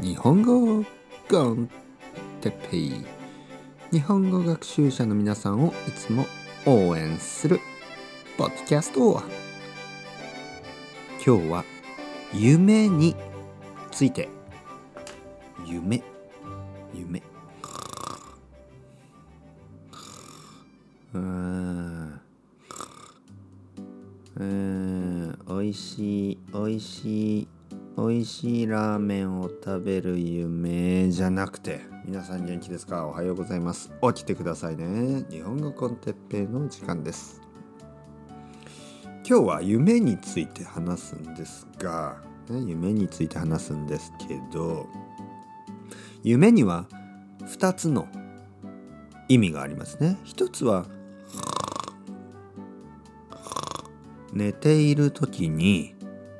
日本語コンテッペイ日本語学習者の皆さんをいつも応援するポッドキャスト今日は夢について。夢。夢。うん。うん。おいしいおいしい。おいしいラーメンを食べる夢じゃなくて皆さん元気ですか？おはようございます。起きてくださいね。日本語コンテッペイの時間です。今日は夢について話すんですが、ね、夢について話すんですけど夢には2つの意味がありますね。一つは寝ている時に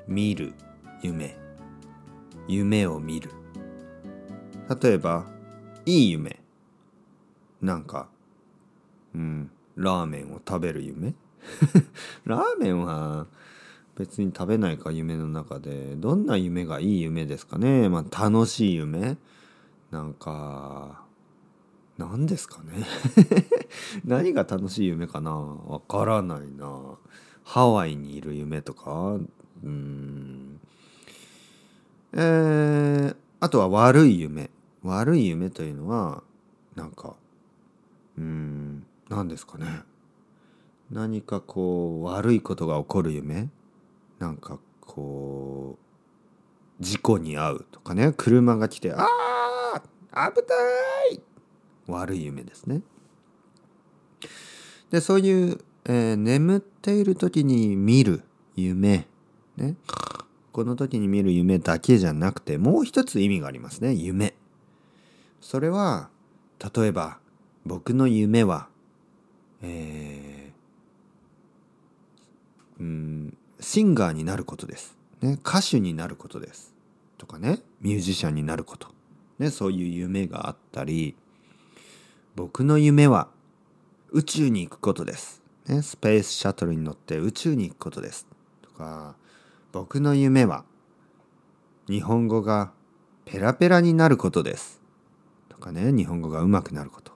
見る夢。夢を見る。例えばいい夢。なんかうんラーメンを食べる夢。ラーメンは別に食べないか夢の中でどんな夢がいい夢ですかね。まあ楽しい夢。なんか何ですかね。何が楽しい夢かな。わからないな。ハワイにいる夢とか。うん。えー、あとは悪い夢。悪い夢というのはなんかうん何ですかね。何かこう悪いことが起こる夢。なんかこう事故に遭うとかね。車が来て「ああ危ない!」悪い夢ですね。でそういう、えー、眠っている時に見る夢。ね。この時に見る夢だけじゃなくてもう一つ意味がありますね。夢。それは例えば僕の夢はえー、うんシンガーになることです、ね、歌手になることです。とかね。ミュージシャンになること、ね、そういう夢があったり僕の夢は宇宙に行くことです、ね、スペースシャトルに乗って宇宙に行くことです。とか僕の夢は日本語がペラペラになることです。とかね日本語がうまくなること。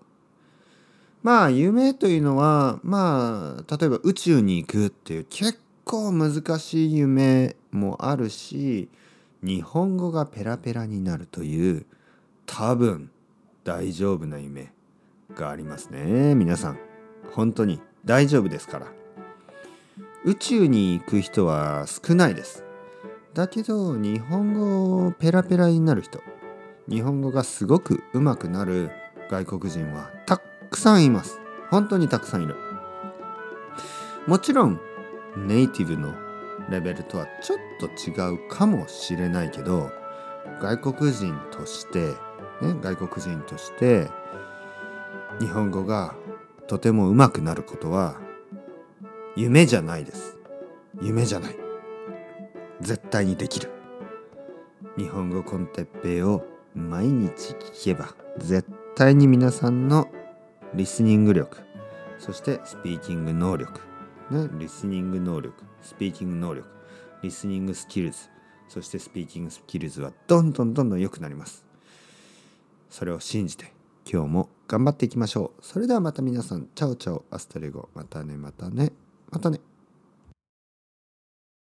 まあ夢というのはまあ例えば宇宙に行くっていう結構難しい夢もあるし日本語がペラペラになるという多分大丈夫な夢がありますね。皆さん本当に大丈夫ですから。宇宙に行く人は少ないです。だけど日本語ペラペラになる人日本語がすごく上手くなる外国人はたくさんいます。本当にたくさんいる。もちろんネイティブのレベルとはちょっと違うかもしれないけど外国人としてね外国人として日本語がとても上手くなることは夢じゃないです。夢じゃない。絶対にできる。日本語コンテッペイを毎日聞けば絶対に皆さんのリスニング力そしてスピーキング能力ねリスニング能力スピーキング能力 listening skills そして speaking skills はどんどんどんどん良くなります。それを信じて今日も頑張っていきましょう。それではまた皆さん。 Ciao ciao, hasta luego。またねまたね。またね。